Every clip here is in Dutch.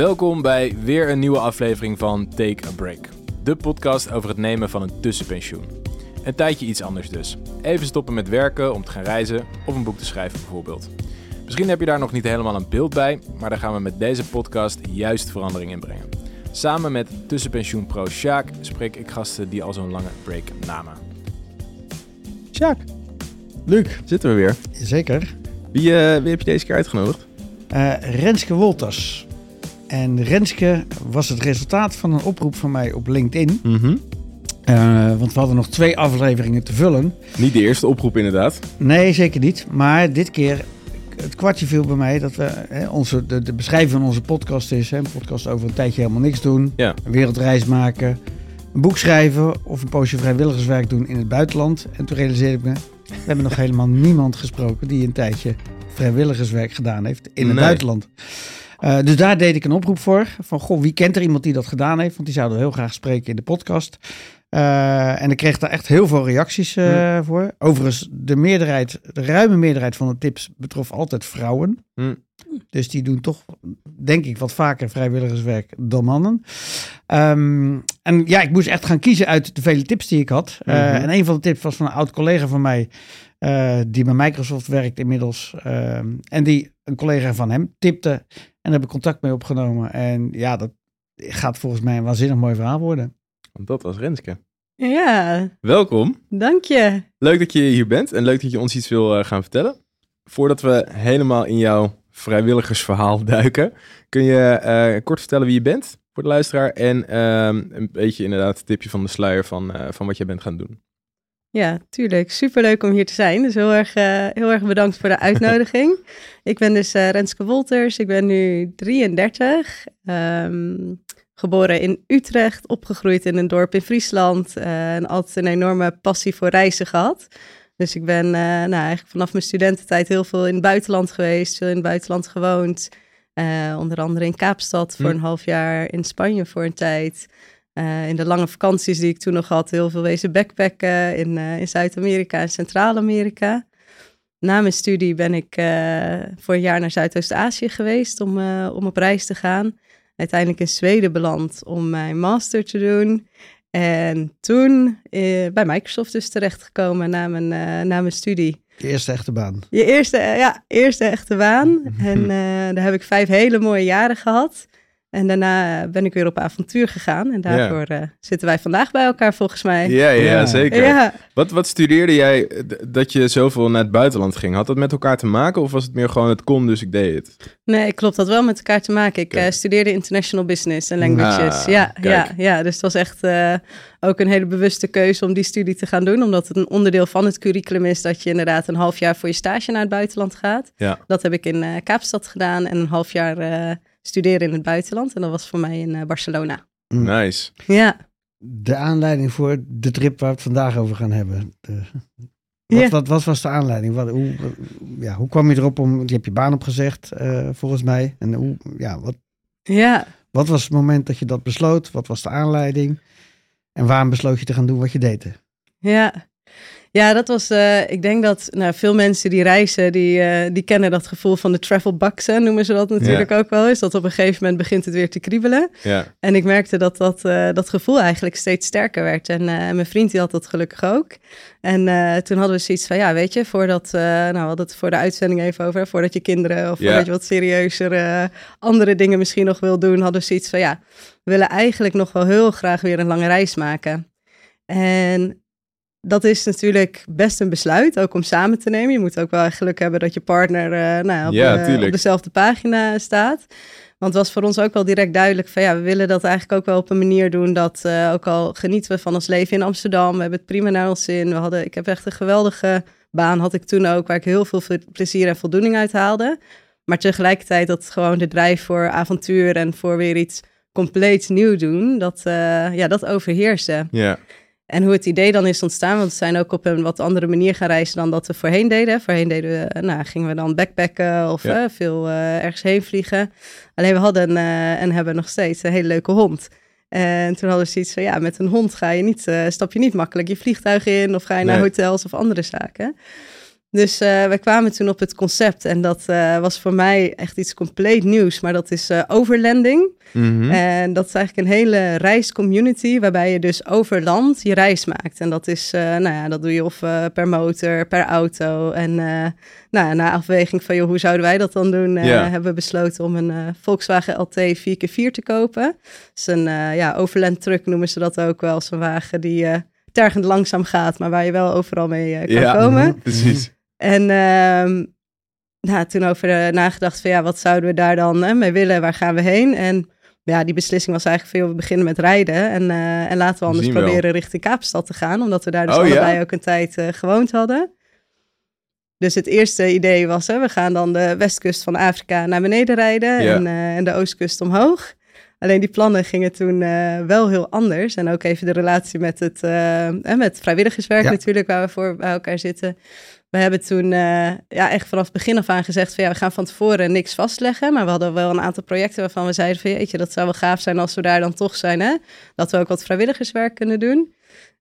Welkom bij weer een nieuwe aflevering van Take a Break. De podcast over het nemen van een tussenpensioen. Een tijdje iets anders dus. Even stoppen met werken om te gaan reizen of een boek te schrijven bijvoorbeeld. Misschien heb je daar nog niet helemaal een beeld bij, maar daar gaan we met deze podcast juist verandering in brengen. Samen met tussenpensioenpro Sjaak spreek ik gasten die al zo'n lange break namen. Sjaak, Luc, zitten we weer. zeker. Wie, eh, wie heb je deze keer uitgenodigd? Eh, Renske Wolters. En Renske was het resultaat van een oproep van mij op LinkedIn. Mhm. Eh, want we hadden nog twee afleveringen te vullen. Niet de eerste oproep inderdaad. Nee, zeker niet. Maar dit keer, het kwartje viel bij mij dat we, hè, onze, de, de beschrijving van onze podcast is, hè, een podcast over een tijdje helemaal niks doen, Ja. een wereldreis maken, een boek schrijven of een poosje vrijwilligerswerk doen in het buitenland. En toen realiseerde ik me, we hebben nog helemaal niemand gesproken die een tijdje vrijwilligerswerk gedaan heeft in het Nee. buitenland. Eh, dus daar deed ik een oproep voor. Van, goh, wie kent er iemand die dat gedaan heeft? Want die zouden we heel graag spreken in de podcast. Eh, en ik kreeg daar echt heel veel reacties eh, voor. Overigens, de meerderheid, de ruime meerderheid van de tips betrof altijd vrouwen. Hm. Dus die doen toch, denk ik, wat vaker vrijwilligerswerk dan mannen. Ehm, en ja, ik moest echt gaan kiezen uit de vele tips die ik had. Mhm. En een van de tips was van een oud collega van mij, die bij Microsoft werkt inmiddels. Ehm, en die een collega van hem tipte. En daar heb ik contact mee opgenomen. En ja, dat gaat volgens mij een waanzinnig mooi verhaal worden. Want dat was Renske. Ja, Welkom. dank je. Leuk dat je hier bent en leuk dat je ons iets wil eh, gaan vertellen. Voordat we helemaal in jouw vrijwilligersverhaal duiken, kun je eh, kort vertellen wie je bent voor de luisteraar en ehm, een beetje inderdaad het tipje van de sluier van, eh, van wat jij bent gaan doen. Ja, tuurlijk. Superleuk om hier te zijn. Dus heel erg, eh, heel erg bedankt voor de uitnodiging. ik ben dus eh, Renske Wolters. Ik ben nu 33. ehm, geboren in Utrecht, opgegroeid in een dorp in Friesland. eh, en altijd een enorme passie voor reizen gehad. Dus ik ben nou, eigenlijk vanaf mijn studententijd heel veel in het buitenland geweest. Veel in het buitenland gewoond. Onder andere in Kaapstad voor Hm. een half jaar. In Spanje voor een tijd. Eh, in de lange vakanties die ik toen nog had, heel veel wezen backpacken in, eh, in Zuid-Amerika en Centraal-Amerika. Na mijn studie ben ik eh, voor een jaar naar Zuidoost-Azië geweest om, om op reis te gaan. Uiteindelijk in Zweden beland om mijn master te doen. En toen bij Microsoft dus terechtgekomen na mijn, na mijn studie. De eerste echte baan. Je eerste, ja, eerste echte baan. En daar heb ik vijf hele mooie jaren gehad. En daarna ben ik weer op avontuur gegaan. En daarvoor eh, zitten wij vandaag bij elkaar volgens mij. Ja, ja, Ja. zeker. Ja, Wat, wat studeerde jij eh, dat je zoveel naar het buitenland ging? Had dat met elkaar te maken of was het meer gewoon het kon, dus ik deed het? nee, klopt. Dat wel met elkaar te maken. Ik eh, studeerde international business en languages. Ah, ja, kijk. ja, ja, dus het was echt eh, ook een hele bewuste keuze om die studie te gaan doen. Omdat het een onderdeel van het curriculum is dat je inderdaad een half jaar voor je stage naar het buitenland gaat. Ja. Dat heb ik in eh, Kaapstad gedaan en een half jaar eh, studeren in het buitenland. En dat was voor mij in eh, Barcelona. Nice. Ja. De aanleiding voor de trip waar we het vandaag over gaan hebben. De- wat, Ja. wat, wat was de aanleiding? Wat, hoe, ja, hoe kwam je erop om... Je hebt je baan opgezegd, eh, volgens mij. En hoe, ja, wat, Ja, wat was het moment dat je dat besloot? Wat was de aanleiding? En waarom besloot je te gaan doen wat je deed? Ja, ja dat was, eh, ik denk dat nou, veel mensen die reizen, die, eh, die kennen dat gevoel van de travel bugs, hè, noemen ze dat natuurlijk ook wel eens. Dat op een gegeven moment begint het weer te kriebelen. Ja. En ik merkte dat dat, eh, dat gevoel eigenlijk steeds sterker werd. En mijn vriend die had dat gelukkig ook. En toen hadden we zoiets van, ja, weet je, voordat, nou, we hadden het voor de uitzending even over, voordat je kinderen of Ja. voordat je wat serieuzer andere dingen misschien nog wil doen, hadden we zoiets van, ja, we willen eigenlijk nog wel heel graag weer een lange reis maken. En dat is natuurlijk best een besluit, ook om samen te nemen. Je moet ook wel geluk hebben dat je partner eh, nou, op, Ja, eh, op dezelfde pagina staat. Want het was voor ons ook wel direct duidelijk van ja, we willen dat eigenlijk ook wel op een manier doen dat eh, ook al genieten we van ons leven in Amsterdam, we hebben het prima naar ons zin. We hadden, ik heb echt een geweldige baan, had ik toen ook, waar ik heel veel ve- plezier en voldoening uit haalde. Maar tegelijkertijd dat gewoon de drijf voor avontuur en voor weer iets compleet nieuw doen, dat, ja, dat overheerste. Ja. En hoe het idee dan is ontstaan, want we zijn ook op een wat andere manier gaan reizen dan dat we voorheen deden. Voorheen deden we, nou, gingen we dan backpacken of Ja. eh, veel eh, ergens heen vliegen. Alleen we hadden eh, en hebben nog steeds een hele leuke hond. En toen hadden we zoiets van, ja, met een hond ga je niet, stap je niet makkelijk je vliegtuig in of ga je naar Nee. hotels of andere zaken. Dus uh, we kwamen toen op het concept en dat uh, was voor mij echt iets compleet nieuws, maar dat is uh, overlanding. Mm -hmm. En dat is eigenlijk een hele reiscommunity waarbij je dus over land je reis maakt. En dat is, nou ja, dat doe je of per motor, per auto. En nou ja, na afweging van, joh, hoe zouden wij dat dan doen, yeah. hebben we besloten om een Volkswagen LT 4x4 te kopen. Dus een ja, overland truck noemen ze dat ook wel, zo'n wagen die tergend langzaam gaat, maar waar je wel overal mee kan ja, komen. Precies. En uh, nou, toen over uh, nagedacht van ja, wat zouden we daar dan uh, mee willen? Waar gaan we heen? En ja, die beslissing was eigenlijk veel, we beginnen met rijden. En, uh, en laten we anders proberen wel. richting Kaapstad te gaan. Omdat we daar dus oh, allebei ja? ook een tijd gewoond hadden. Dus het eerste idee was, hè, we gaan dan de westkust van Afrika naar beneden rijden. Ja. En, en de oostkust omhoog. Alleen die plannen gingen toen wel heel anders. En ook even de relatie met het met vrijwilligerswerk Ja. natuurlijk, waar we voor bij elkaar zitten. We hebben toen uh, ja, echt vanaf het begin af aan gezegd van ja, we gaan van tevoren niks vastleggen. Maar we hadden wel een aantal projecten waarvan we zeiden van jeetje, dat zou wel gaaf zijn als we daar dan toch zijn. Hè? Dat we ook wat vrijwilligerswerk kunnen doen.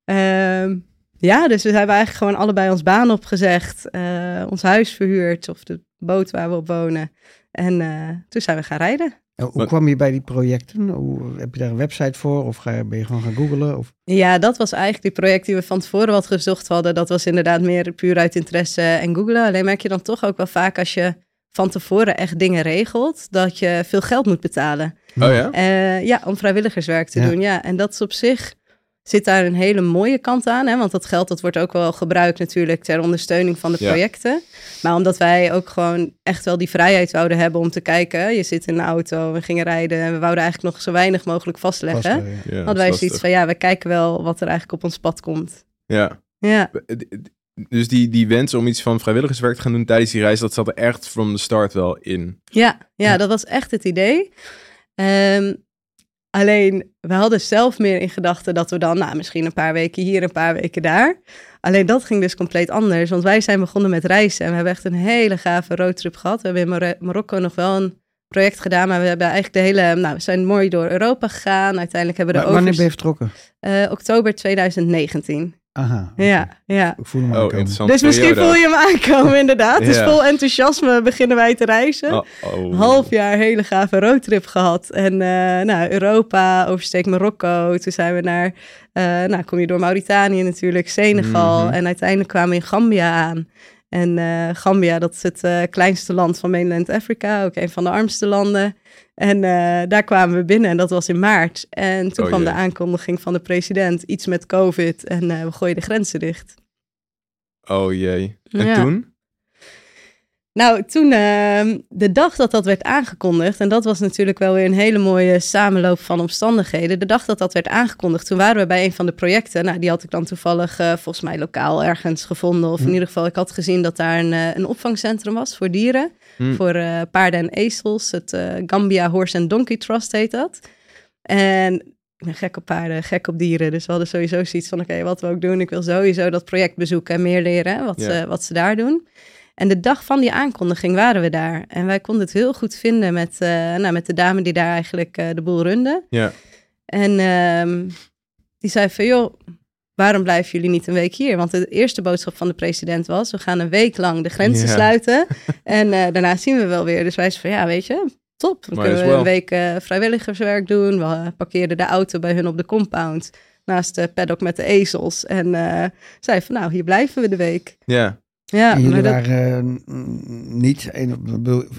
Ehm, ja, dus we hebben eigenlijk gewoon allebei ons baan opgezegd. uh, ons huis verhuurd of de boot waar we op wonen. En uh, toen zijn we gaan rijden. En hoe kwam je bij die projecten? Hoe, heb je daar een website voor of ga je, ben je gewoon gaan googlen? Of? Ja, dat was eigenlijk die project die we van tevoren wat gezocht hadden. Dat was inderdaad meer puur uit interesse en googlen. Alleen merk je dan toch ook wel vaak als je van tevoren echt dingen regelt, dat je veel geld moet betalen. Oh ja? Uh, ja, om vrijwilligerswerk te Ja. doen. Ja, en dat is op zich zit daar een hele mooie kant aan. Hè? Want dat geld dat wordt ook wel gebruikt natuurlijk ter ondersteuning van de Ja. projecten. Maar omdat wij ook gewoon echt wel die vrijheid wouden hebben om te kijken. Je zit in een auto, we gingen rijden en we wouden eigenlijk nog zo weinig mogelijk vastleggen. Vast, ja. ja Hadden wij zoiets van, ja, we kijken wel wat er eigenlijk op ons pad komt. Ja, Ja. Dus die, die wens om iets van vrijwilligerswerk te gaan doen tijdens die reis, dat zat er echt from the start wel in. ja, ja, Ja. dat was echt het idee. Ehm, alleen, we hadden zelf meer in gedachten dat we dan, nou, misschien een paar weken hier, een paar weken daar. Alleen dat ging dus compleet anders, want wij zijn begonnen met reizen en we hebben echt een hele gave roadtrip gehad. We hebben in Mar- Marokko nog wel een project gedaan, maar we hebben eigenlijk de hele, nou, we zijn mooi door Europa gegaan. Uiteindelijk hebben we de wanneer ben je vertrokken? eh, oktober 2019. Aha. Ja, ja. Ik voel hem Oh, aankomen. Dus misschien voel je hem aankomen, inderdaad. Dus vol enthousiasme beginnen wij te reizen. Oh, oh. Een half jaar hele gave roadtrip gehad. En eh, nou, Europa, oversteek Marokko. Toen zijn we naar, eh, nou kom je door Mauritanië natuurlijk, Senegal. Mhm. En uiteindelijk kwamen we in Gambia aan. En eh, Gambia, dat is het kleinste land van mainland Afrika. Ook een van de armste landen. En eh, daar kwamen we binnen en dat was in maart. En toen Oh kwam de aankondiging van de president. Iets met COVID en eh, we gooien de grenzen dicht. Oh jee. En Ja. toen? Nou, toen ehm, de dag dat dat werd aangekondigd, en dat was natuurlijk wel weer een hele mooie samenloop van omstandigheden. De dag dat dat werd aangekondigd, toen waren we bij een van de projecten. Nou, die had ik dan toevallig eh, volgens mij lokaal ergens gevonden. Of in Hm. ieder geval, ik had gezien dat daar een, een opvangcentrum was voor dieren. Hm. Voor eh, paarden en ezels. Het eh, Gambia Horse and Donkey Trust heet dat. En ik ben gek op paarden, gek op dieren. Dus we hadden sowieso zoiets van, oké, wat we ook doen. Ik wil sowieso dat project bezoeken en meer leren, hè, wat, ze, wat ze daar doen. En de dag van die aankondiging waren we daar. En wij konden het heel goed vinden met, eh, nou, met de dame die daar eigenlijk de boel runde. Ja. En ehm, die zei van, joh, waarom blijven jullie niet een week hier? Want de eerste boodschap van de president was, we gaan een week lang de grenzen sluiten. En eh, daarna zien we wel weer. Dus wij zeiden van, ja, weet je, top. Dan Might kunnen we well. een week eh, vrijwilligerswerk doen. We eh, parkeerden de auto bij hun op de compound. Naast de paddock met de ezels. En eh zei van, nou, hier blijven we de week. Ja. Ja, en jullie maar dat- waren eh, n- niet,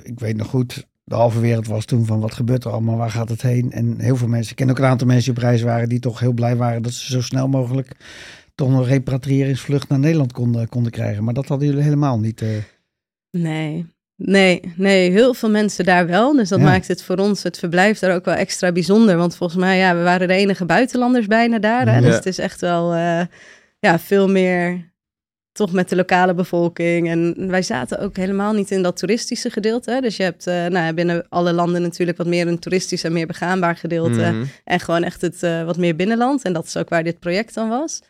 ik weet nog goed, de halve wereld was toen van wat gebeurt er allemaal, waar gaat het heen? En heel veel mensen, ik ken ook een aantal mensen die op reis waren die toch heel blij waren dat ze zo snel mogelijk toch een repatriëringsvlucht naar Nederland konden, konden krijgen. Maar dat hadden jullie helemaal niet. eh. Nee, nee, nee, heel veel mensen daar wel. Dus dat Ja. maakt het voor ons, het verblijf daar ook wel extra bijzonder. Want volgens mij, ja, we waren de enige buitenlanders bijna daar. Hè? Ja. Dus het is echt wel, eh, ja, veel meer toch met de lokale bevolking. En wij zaten ook helemaal niet in dat toeristische gedeelte. Dus je hebt eh, nou, binnen alle landen natuurlijk wat meer een toeristisch en meer begaanbaar gedeelte. Mhm. En gewoon echt het eh, wat meer binnenland. En dat is ook waar dit project dan was.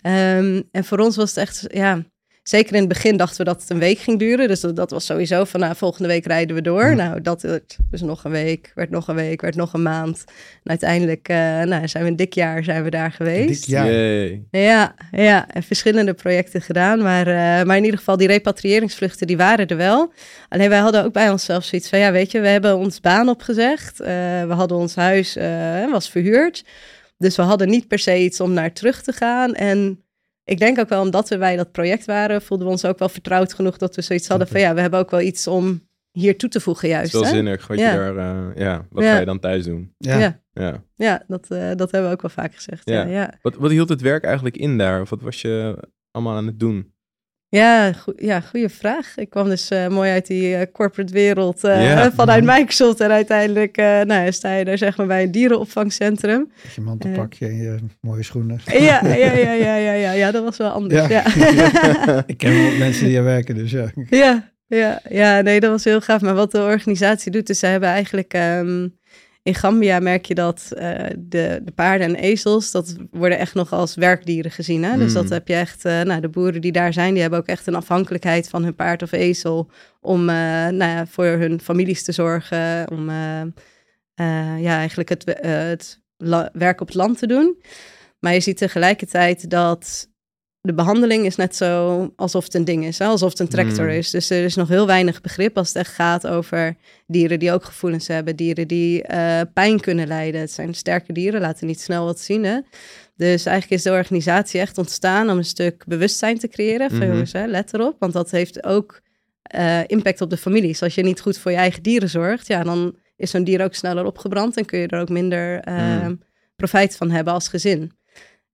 Ehm, en voor ons was het echt, ja, zeker in het begin dachten we dat het een week ging duren. Dus dat, dat was sowieso van, nou, volgende week rijden we door. Ja. Nou, dat werd dus nog een week, werd nog een week, werd nog een maand. En uiteindelijk eh, nou, zijn we een dik jaar zijn we daar geweest. Dik jaar. Yay. Ja, ja, en verschillende projecten gedaan. Maar, eh, maar in ieder geval, die repatriëringsvluchten, die waren er wel. Alleen wij hadden ook bij onszelf zoiets van, ja, weet je, we hebben ons baan opgezegd. Eh, we hadden ons huis, eh, was verhuurd. Dus we hadden niet per se iets om naar terug te gaan. En ik denk ook wel, omdat we bij dat project waren, voelden we ons ook wel vertrouwd genoeg dat we zoiets hadden van, ja, we hebben ook wel iets om hier toe te voegen Het is juist. wel hè? zinnig wat Ja. je daar, eh, ja, wat Ja. ga je dan thuis doen? Ja. Ja, Ja. ja dat, eh, dat hebben we ook wel vaak gezegd. Ja, Ja. ja. Wat, wat hield het werk eigenlijk in daar? Of wat was je allemaal aan het doen? Ja, ja, goede vraag. Ik kwam dus eh, mooi uit die eh, corporate wereld eh, vanuit Microsoft. En uiteindelijk nou, sta je daar zeg maar bij een dierenopvangcentrum. Met je mantelpakje en je mooie schoenen. Ja, ja, ja, ja, ja, ja, ja, dat was wel anders. Ja, ja. Ik ken wel mensen die er werken, dus ja. ja, ja, ja, nee, dat was heel gaaf. Maar wat de organisatie doet, dus ze hebben eigenlijk... ehm, in Gambia merk je dat eh, de, de paarden en ezels, dat worden echt nog als werkdieren gezien. Hè? Dus Mm. dat heb je echt, eh, nou, de boeren die daar zijn, die hebben ook echt een afhankelijkheid van hun paard of ezel om eh, nou ja, voor hun families te zorgen, om ja, eigenlijk het, het werk op het land te doen. Maar je ziet tegelijkertijd dat de behandeling is net zo alsof het een ding is, hè? alsof het een tractor Mm. is. Dus er is nog heel weinig begrip als het echt gaat over dieren die ook gevoelens hebben, dieren die eh, pijn kunnen lijden. Het zijn sterke dieren, laten niet snel wat zien. Hè? Dus eigenlijk is de organisatie echt ontstaan om een stuk bewustzijn te creëren. Van Mhm. jongens, hè, let erop, want dat heeft ook eh, impact op de families. Als je niet goed voor je eigen dieren zorgt, ja, dan is zo'n dier ook sneller opgebrand en kun je er ook minder eh, Mm. profijt van hebben als gezin.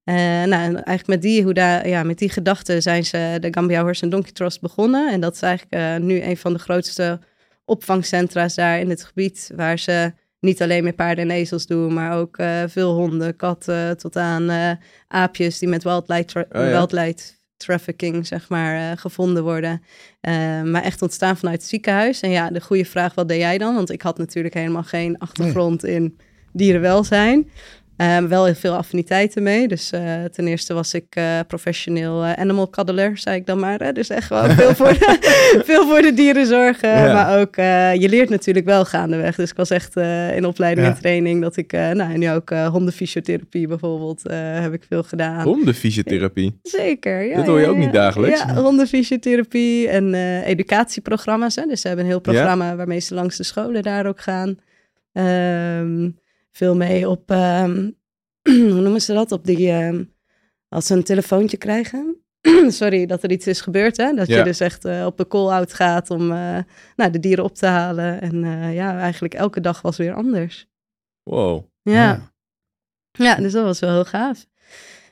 Eh, nou, en eigenlijk met die, hoe daar, ja, met die gedachten zijn ze de Gambia Horse and Donkey Trust begonnen. En dat is eigenlijk eh, nu een van de grootste opvangcentra's daar in het gebied, waar ze niet alleen met paarden en ezels doen, maar ook eh, veel honden, katten, tot aan aapjes die met wildlife, tra- Oh ja. wildlife trafficking, zeg maar, gevonden worden. Maar echt ontstaan vanuit het ziekenhuis. En ja, de goede vraag, wat deed jij dan? Want ik had natuurlijk helemaal geen achtergrond in dierenwelzijn. Eh, wel heel veel affiniteiten mee. Dus eh, ten eerste was ik eh, professioneel eh, animal cuddler, zei ik dan maar. Hè? Dus echt wel veel voor de, veel voor de dieren zorgen. Ja. Maar ook, je leert natuurlijk wel gaandeweg. Dus ik was echt in opleiding Ja. en training dat ik, nou en nu ook hondenfysiotherapie bijvoorbeeld, heb ik veel gedaan. Hondenfysiotherapie. Zeker, ja. Dat hoor je ook niet dagelijks. Ja, hondenfysiotherapie en educatieprogramma's. Hè? Dus ze hebben een heel programma waarmee ze langs de scholen daar ook gaan. Ehm, veel mee op, ehm, hoe noemen ze dat? Op die, ehm, als ze een telefoontje krijgen. Sorry, dat er iets is gebeurd, hè? Dat Ja. je dus echt eh, op de call-out gaat om eh, nou, de dieren op te halen. En eh, ja, eigenlijk elke dag was weer anders. Wow. Ja. Ja, dus dat was wel heel gaaf.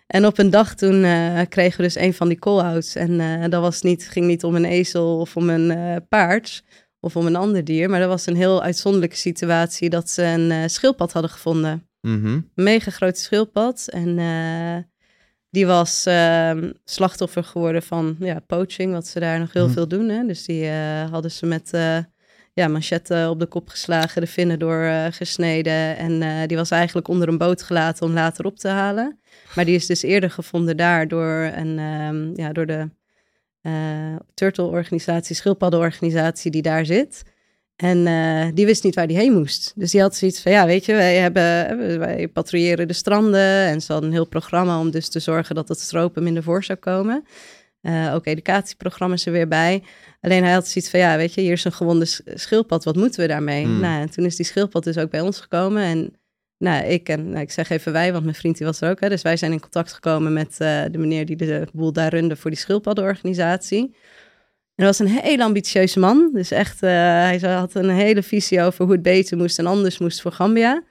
En op een dag toen eh, kregen we dus een van die call-outs. En eh, dat was niet, ging niet om een ezel of om een eh, paard of om een ander dier. Maar dat was een heel uitzonderlijke situatie dat ze een eh, schildpad hadden gevonden. Mhm. Een mega grote schildpad. En eh, die was ehm, slachtoffer geworden van ja, poaching, wat ze daar nog heel Hm. veel doen. Hè? Dus die eh, hadden ze met ja, manchetten op de kop geslagen, de vinnen doorgesneden. en eh, die was eigenlijk onder een boot gelaten om later op te halen. Maar die is dus eerder gevonden daar door, een, ehm, ja, door de eh turtle-organisatie, schildpaddenorganisatie die daar zit. En eh, die wist niet waar die heen moest. Dus die had zoiets van, ja, weet je, wij, hebben, wij patrouilleren de stranden. En ze hadden een heel programma om dus te zorgen dat het stropen minder voor zou komen. Eh, ook educatieprogramma's er weer bij. Alleen hij had zoiets van, ja, weet je, hier is een gewonde sch- schildpad. Wat moeten we daarmee? Hmm. Nou, en toen is die schildpad dus ook bij ons gekomen. En nou, ik en nou, ik zeg even wij, want mijn vriend die was er ook. Hè, dus wij zijn in contact gekomen met eh, de meneer die de boel daar runde voor die schildpaddenorganisatie. En dat was een hele ambitieuze man. Dus echt, eh, hij had een hele visie over hoe het beter moest en anders moest voor Gambia.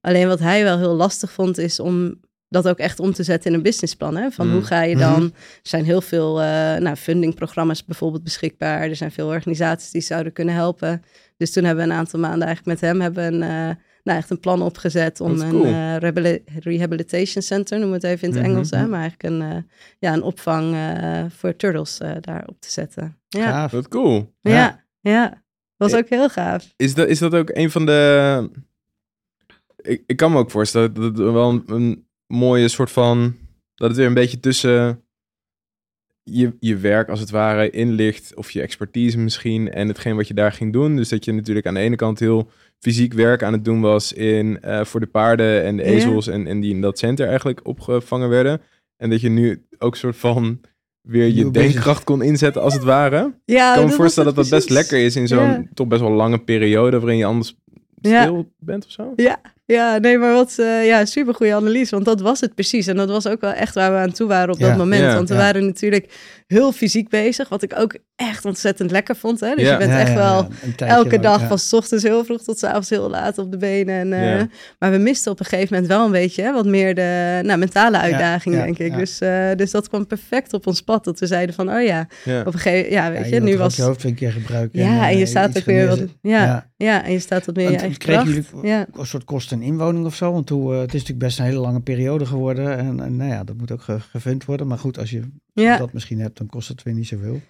Alleen wat hij wel heel lastig vond, is om dat ook echt om te zetten in een businessplan. Hè? Van Mm. hoe ga je dan... Er zijn heel veel eh nou, fundingprogramma's bijvoorbeeld beschikbaar. Er zijn veel organisaties die zouden kunnen helpen. Dus toen hebben we een aantal maanden eigenlijk met hem hebben een, nou, echt een plan opgezet om Dat is een eh, rehabilitation center, noemen we het even in het Mhm. Engels, hè? maar eigenlijk een, eh, ja, een opvang eh, voor turtles daar op te zetten. Ja, Gaaf. Wat cool. ja, ja. Was ook heel gaaf. Is dat, is dat ook een van de... Ik, ik kan me ook voorstellen dat het wel een, een mooie soort van... Dat het weer een beetje tussen je, je werk als het ware inlicht, of je expertise misschien, en hetgeen wat je daar ging doen. Dus dat je natuurlijk aan de ene kant heel fysiek werk aan het doen was in, eh, voor de paarden en de ezels en, en die in dat center eigenlijk opgevangen werden. En dat je nu ook soort van weer je bezig. denkkracht kon inzetten als het ware. Ja, Ik kan me voorstellen dat dat best lekker is in zo'n toch best wel lange periode waarin je anders Ja. stil bent of zo. Ja, nee, maar wat eh ja, super goede analyse. Want dat was het precies. En dat was ook wel echt waar we aan toe waren op Ja, dat moment. ja, want we ja. waren natuurlijk heel fysiek bezig. Wat ik ook echt ontzettend lekker vond. Hè? Dus Ja. je bent Ja, echt ja, wel ja, een elke dag ja. van 's ochtends heel vroeg tot 's avonds heel laat op de benen. En, eh, Ja. Maar we misten op een gegeven moment wel een beetje hè, wat meer de nou, mentale uitdaging, ja, denk ik. ja. Dus, eh, dus dat kwam perfect op ons pad. Dat we zeiden van, oh ja, Ja. op een gegeven ja, weet Ja, je, je nu was... je hoofd twee keer gebruiken. Ja, en je staat ook weer wat... Ja, ja. en je staat wat meer je eigen kracht. jullie Ja. een soort kosten en inwoning of zo? Want hoe, eh, het is natuurlijk best een hele lange periode geworden. En, en nou ja, dat moet ook ge- gevund worden. Maar goed, als je Ja. dat misschien hebt, dan kost het weer niet zoveel.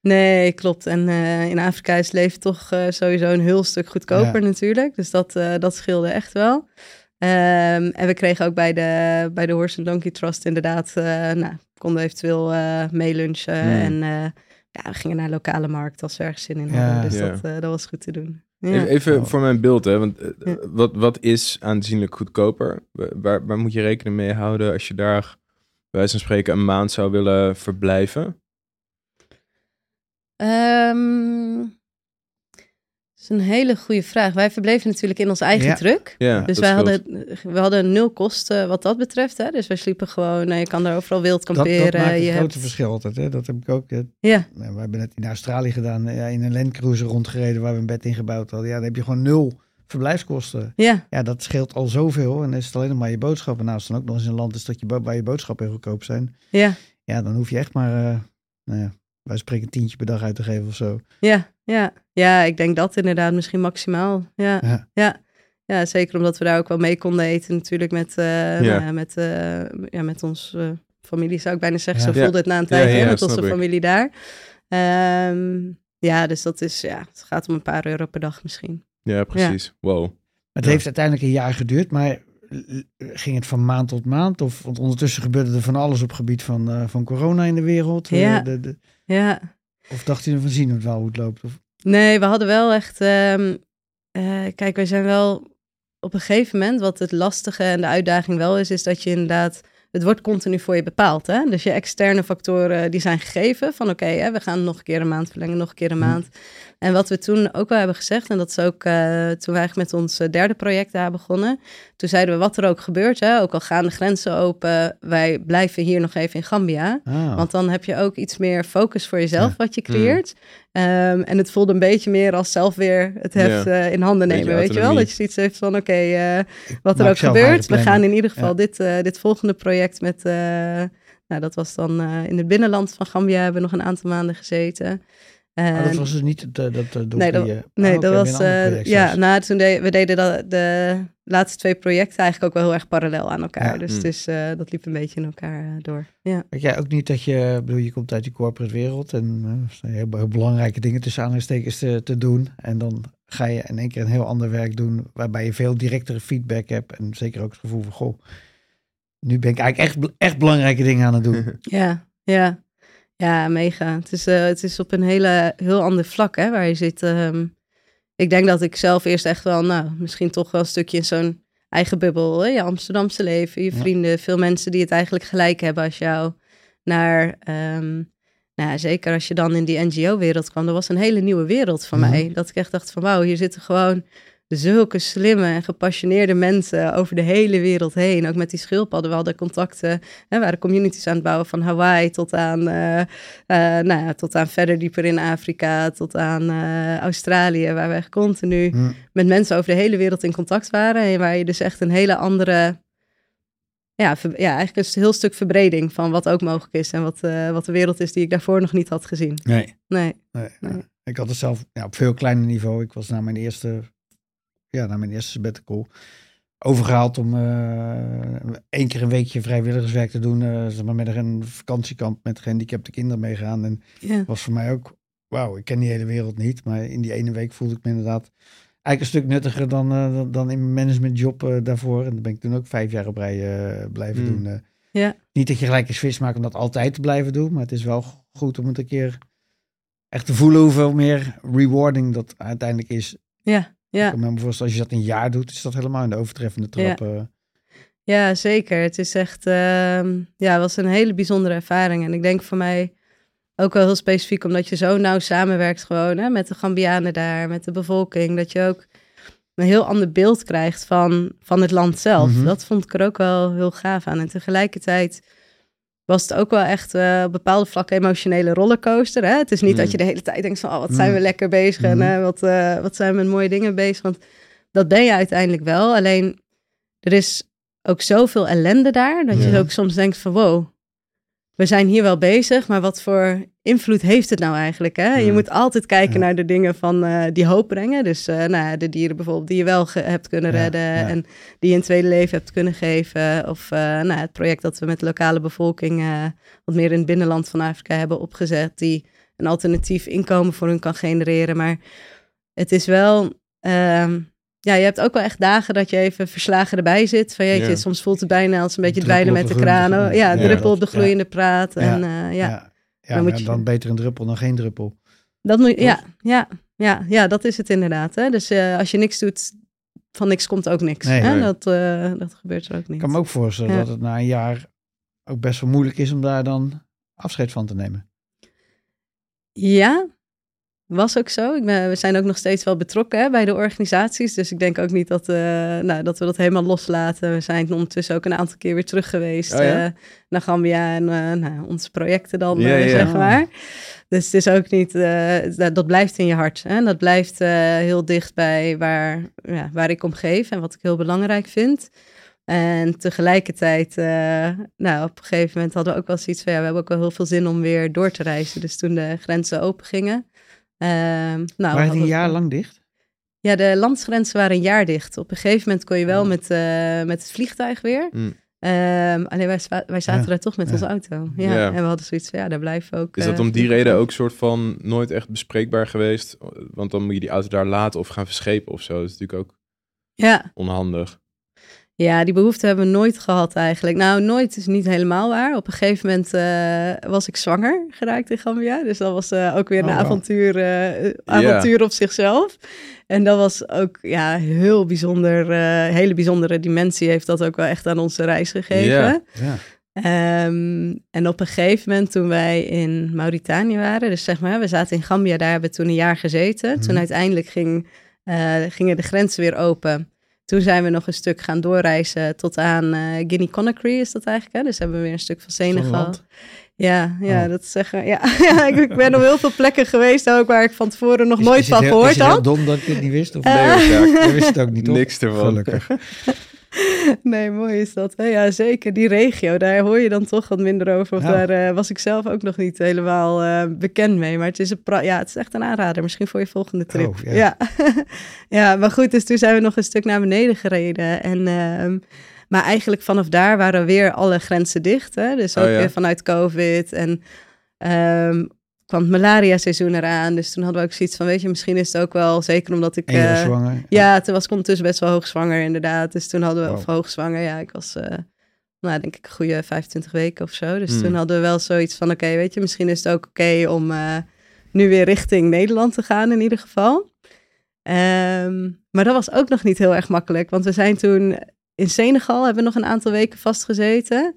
Nee, klopt. En eh, in Afrika is leven toch eh, sowieso een heel stuk goedkoper natuurlijk. Dus dat, eh, dat scheelde echt wel. Ehm, en we kregen ook bij de, bij de Horse and Donkey Trust inderdaad, eh nou, konden eventueel eh meelunchen. En eh, ja, we gingen naar lokale markt als we ergens zin in Ja. hadden. Dus dat, eh, dat was goed te doen. Even, Ja. even Oh. voor mijn beeld, hè, want eh, Ja. wat, wat is aanzienlijk goedkoper? Wa- Waar, waar moet je rekening mee houden als je daar bij wijze van spreken een maand zou willen verblijven? Ehm, dat is een hele goede vraag. Wij verbleven natuurlijk in ons eigen Ja. truck. Ja, Dus dat wij scheelt. hadden, we hadden nul kosten wat dat betreft. Hè? Dus wij sliepen gewoon, nou, je kan daar overal wild Dat, kamperen. dat maakt je het grote hebt- verschil altijd. Hè? Dat heb ik ook. Ja, nou, we hebben net in Australië gedaan. eh, Ja, in een Landcruiser rondgereden waar we een bed in gebouwd hadden. Ja, dan heb je gewoon nul verblijfskosten. ja, Ja, dat scheelt al zoveel. En dan is het alleen nog maar je boodschappen. Nou, als het dan ook nog eens een land is dat je, waar je boodschappen heel goedkoop zijn. ja, Ja, dan hoef je echt maar, eh, nou ja, wij spreken een tientje per dag uit te geven of zo. ja, ja. Ja, ik denk dat inderdaad misschien maximaal. Ja, Ja. ja. ja. zeker omdat we daar ook wel mee konden eten natuurlijk met, ja, met, eh, ja, met ons eh, familie, zou ik bijna zeggen. Ja. Zo voelde het na een Ja, tijd, ja, hè, ja, met onze familie daar. Ehm, ja, dus dat is, ja, het gaat om een paar euro per dag misschien. Ja, precies. Wow. Het Ja. heeft uiteindelijk een jaar geduurd, maar ging het van maand tot maand? Of, want ondertussen gebeurde er van alles op gebied van, eh, van corona in de wereld. Ja. de, de- Ja, of dacht je van zien het wel hoe het loopt? Of, Nee, we hadden wel echt. ehm, eh, kijk, wij zijn wel op een gegeven moment. Wat het lastige en de uitdaging wel is, is dat je inderdaad. Het wordt continu voor je bepaald. Hè? Dus je externe factoren die zijn gegeven. Van oké, we gaan nog een keer een maand verlengen, nog een keer een Mhm. maand. En wat we toen ook wel hebben gezegd, en dat is ook eh, toen we eigenlijk met ons eh, derde project daar begonnen. Toen zeiden we wat er ook gebeurt, hè, ook al gaan de grenzen open, wij blijven hier nog even in Gambia. ah, Want dan heb je ook iets meer focus voor jezelf Ja. wat je creëert. Ehm, en het voelde een beetje meer als zelf weer het heft Ja. eh, in handen nemen. Weet je wel? Dat je zoiets heeft van: oké, eh, wat er ook gebeurt. We gaan in ieder geval Ja. dit, eh, dit volgende project met. nou, dat was dan in het binnenland van Gambia. Hebben we nog een aantal maanden gezeten. Maar dat En- was dus niet het, eh, dat, dat Nee, dat- Nee, dat was. eh, ja, nou, toen de, we deden dat, de laatste twee projecten eigenlijk ook wel heel erg parallel aan elkaar. Ja. Dus Mm. het is, eh, dat liep een beetje in elkaar eh, door. Ja. Weet jij ook niet dat je, bedoel, je komt uit die corporate wereld en eh, er zijn heel, heel belangrijke dingen tussen aanhalingstekens te, te doen. En dan ga je in één keer een heel ander werk doen waarbij je veel directere feedback hebt en zeker ook het gevoel van, goh, nu ben ik eigenlijk echt, echt belangrijke dingen aan het doen. Ja, ja. Ja, mega. Het is, eh, het is op een hele, heel ander vlak hè, waar je zit. ehm. ik denk dat ik zelf eerst echt wel, nou, misschien toch wel een stukje in zo'n eigen bubbel. Hè? Je Amsterdamse leven, je Ja. vrienden, veel mensen die het eigenlijk gelijk hebben als jou. Naar, ehm, nou zeker als je dan in die NGO-wereld kwam. Dat was een hele nieuwe wereld voor Mhm. mij. Dat ik echt dacht van, wauw, hier zitten gewoon zulke slimme en gepassioneerde mensen over de hele wereld heen. Ook met die schildpadden. We hadden contacten. Hè, we waren communities aan het bouwen van Hawaii tot aan, eh, eh, nou ja, tot aan verder dieper in Afrika, tot aan eh, Australië, waar we echt continu met mensen over de hele wereld in contact waren. En waar je dus echt een hele andere, ja, ver- ja eigenlijk een heel stuk verbreding van wat ook mogelijk is. En wat, wat de wereld is die ik daarvoor nog niet had gezien. Nee. Nee. Nee, Nee. Ik had het zelf ja, op veel kleiner niveau. Ik was na mijn eerste, ja, na mijn eerste sabbatical overgehaald om eh één keer een weekje vrijwilligerswerk te doen. eh, zeg maar met een vakantiekamp met gehandicapte kinderen meegaan. En was voor mij ook, wauw, ik ken die hele wereld niet. Maar in die ene week voelde ik me inderdaad eigenlijk een stuk nuttiger dan, eh, dan- in mijn managementjob eh, daarvoor. En dat ben ik toen ook vijf jaar op rij eh, blijven Hmm. doen. eh. Ja. Niet dat je gelijk een switch maakt om dat altijd te blijven doen, maar het is wel goed om het een keer echt te voelen hoeveel meer rewarding dat uiteindelijk is. Ja, ja. Ik kan me voorstellen, als je dat een jaar doet, is dat helemaal in de overtreffende Ja. trap. eh. Ja, zeker. Het is echt, ehm, ja, was een hele bijzondere ervaring. En ik denk voor mij ook wel heel specifiek, omdat je zo nauw samenwerkt gewoon hè, met de Gambianen daar, met de bevolking, dat je ook een heel ander beeld krijgt van, van het land zelf. Mhm. Dat vond ik er ook wel heel gaaf aan. En tegelijkertijd was het ook wel echt eh, op bepaalde vlakken emotionele rollercoaster. Hè? Het is niet Mm. dat je de hele tijd denkt van, oh, wat zijn we Mm. lekker bezig en Mhm. eh, wat, eh, wat zijn we met mooie dingen bezig. Want dat ben je uiteindelijk wel. Alleen er is ook zoveel ellende daar, dat je ook soms denkt van, wow, we zijn hier wel bezig, maar wat voor invloed heeft het nou eigenlijk? Hè? Je Mm. moet altijd kijken naar de dingen van, eh, die hoop brengen. Dus eh, nou, de dieren bijvoorbeeld die je wel hebt kunnen redden en die je een tweede leven hebt kunnen geven. Of eh, nou, het project dat we met de lokale bevolking wat meer in het binnenland van Afrika hebben opgezet, die een alternatief inkomen voor hun kan genereren. Maar het is wel, ehm, ja, je hebt ook wel echt dagen dat je even verslagen erbij zit. Van jeetje, Ja. soms voelt het bijna als een beetje dweilen met de kranen. Ja, druppel op de Ja. gloeiende praat. Ja. En eh, ja, ja. Dan je- dan beter een druppel dan geen druppel. dat moet, ja, ja, ja, ja, dat is het inderdaad. Hè? Dus eh, als je niks doet, van niks komt ook niks. Nee. hè? Nee. Dat, eh, dat gebeurt er ook Ik niet. kan me ook voorstellen Ja. dat het na een jaar ook best wel moeilijk is om daar dan afscheid van te nemen. Ja, was ook zo. Ik ben, we zijn ook nog steeds wel betrokken hè, bij de organisaties. Dus ik denk ook niet dat, eh, nou, dat we dat helemaal loslaten. We zijn ondertussen ook een aantal keer weer terug geweest Oh ja? eh, naar Gambia en eh, nou, onze projecten dan, Ja, ja. zeg maar. Dus het is ook niet, eh, dat, dat blijft in je hart. Hè? Dat blijft eh, heel dicht bij waar, ja, waar ik om geef en wat ik heel belangrijk vind. En tegelijkertijd, eh, nou, op een gegeven moment hadden we ook wel zoiets van, ja, we hebben ook wel heel veel zin om weer door te reizen. Dus toen de grenzen open gingen. Ehm, nou, Waren die een jaar lang dicht? Ja, de landsgrenzen waren een jaar dicht. Op een gegeven moment kon je wel Oh. met, eh, met het vliegtuig weer. Mm. Ehm, alleen wij, wij zaten Ja, daar toch met ja. onze auto. Ja. Ja. En we hadden zoiets van, ja, daar blijven we ook. Is dat eh, om die reden ook soort van nooit echt bespreekbaar geweest? Want dan moet je die auto daar laten of gaan verschepen of zo. Dat is natuurlijk ook Ja, onhandig. Ja, die behoefte hebben we nooit gehad eigenlijk. Nou, nooit is niet helemaal waar. Op een gegeven moment eh, was ik zwanger geraakt in Gambia. Dus dat was eh, ook weer een Oh, wow. avontuur, eh, avontuur op zichzelf. En dat was ook ja, heel bijzonder. hele bijzondere dimensie heeft dat ook wel echt aan onze reis gegeven. Ehm, en op een gegeven moment toen wij in Mauritanië waren, dus zeg maar, we zaten in Gambia, daar hebben we toen een jaar gezeten. Toen Mhm. uiteindelijk ging, gingen de grenzen weer open. Toen zijn we nog een stuk gaan doorreizen tot aan eh Guinea-Conakry is dat eigenlijk. Hè? Dus hebben we weer een stuk van Senegal. Ja, ja, Oh. dat zeggen. Ja, ja ik, ik ben op heel veel plekken geweest ook waar ik van tevoren nog Is- nooit is van heel- gehoord Is het heel had. dom dat ik dit niet wist? Of Eh, Nee, Sjaak. Je wist het ook niet? Niks ervan. Gelukkig. Nee, mooi is dat. Hè? Ja, zeker. Die regio, daar hoor je dan toch wat minder over. Of Ja. daar eh, was ik zelf ook nog niet helemaal eh, bekend mee. Maar het is, een pra- ja, het is echt een aanrader. Misschien voor je volgende trip. Oh, ja. ja. Ja. maar goed. Dus toen zijn we nog een stuk naar beneden gereden. En, ehm, maar eigenlijk vanaf daar waren weer alle grenzen dicht. Hè? Dus ook Oh, ja. weer vanuit COVID. En ehm, kwam het malaria-seizoen eraan. Dus toen hadden we ook zoiets van, weet je, misschien is het ook wel... Zeker omdat ik... Eh, zwanger. ja, toen was ik ondertussen best wel hoogzwanger inderdaad. Dus toen hadden we, Wow. of hoogzwanger, ja, ik was, eh, nou denk ik, een goede 25 weken of zo. Dus Hmm. toen hadden we wel zoiets van, oké, weet je, misschien is het ook oké om eh, nu weer richting Nederland te gaan in ieder geval. Ehm, maar dat was ook nog niet heel erg makkelijk, want we zijn toen in Senegal, hebben we nog een aantal weken vastgezeten.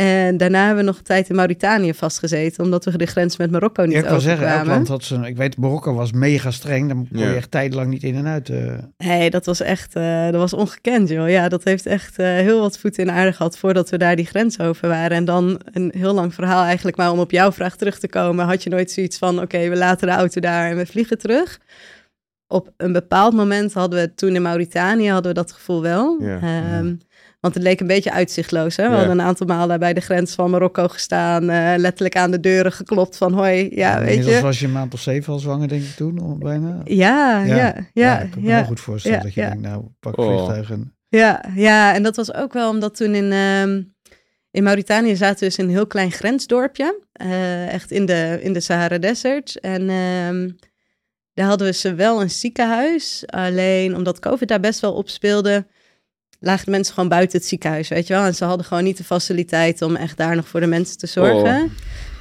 En daarna hebben we nog een tijd in Mauritanië vastgezeten, omdat we de grens met Marokko niet Ja, ik wil zeggen, elk land had zijn... Ik weet, Marokko was mega streng. Daar kon je Ja. echt tijdenlang niet in en uit. eh. Nee, dat was echt, eh, dat was ongekend, joh. Ja, dat heeft echt eh, heel wat voeten in aarde gehad voordat we daar die grens over waren. En dan een heel lang verhaal eigenlijk, maar om op jouw vraag terug te komen, had je nooit zoiets van, oké, we laten de auto daar en we vliegen terug. Op een bepaald moment hadden we toen in Mauritanië hadden we dat gevoel wel. Ja. Ehm, Want het leek een beetje uitzichtloos. Hè? We Ja. hadden een aantal malen bij de grens van Marokko gestaan. eh, letterlijk aan de deuren geklopt van hoi. Ja, weet Inmiddels je. was je een maand of zeven al zwanger, denk ik toen, bijna. Ja, ja, ja, ja. ik kan me ja. heel goed voorstellen Ja, dat je ja. denkt, nou, pak Oh. vliegtuig en... Ja, ja, en dat was ook wel omdat toen in, ehm, in Mauritanië zaten we dus in een heel klein grensdorpje. eh, echt in de, in de Sahara Desert. En ehm, daar hadden we zowel een ziekenhuis. Alleen omdat COVID daar best wel op speelde, lagen de mensen gewoon buiten het ziekenhuis, weet je wel. En ze hadden gewoon niet de faciliteit om echt daar nog voor de mensen te zorgen. Oh.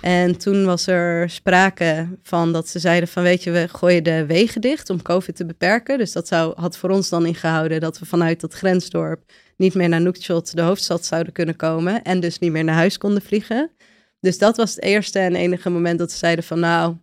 En toen was er sprake van dat ze zeiden van, weet je, we gooien de wegen dicht om COVID te beperken. Dus dat zou, had voor ons dan ingehouden dat we vanuit dat grensdorp niet meer naar Nookshot, de hoofdstad, zouden kunnen komen. En dus niet meer naar huis konden vliegen. Dus dat was het eerste en enige moment dat ze zeiden van, nou,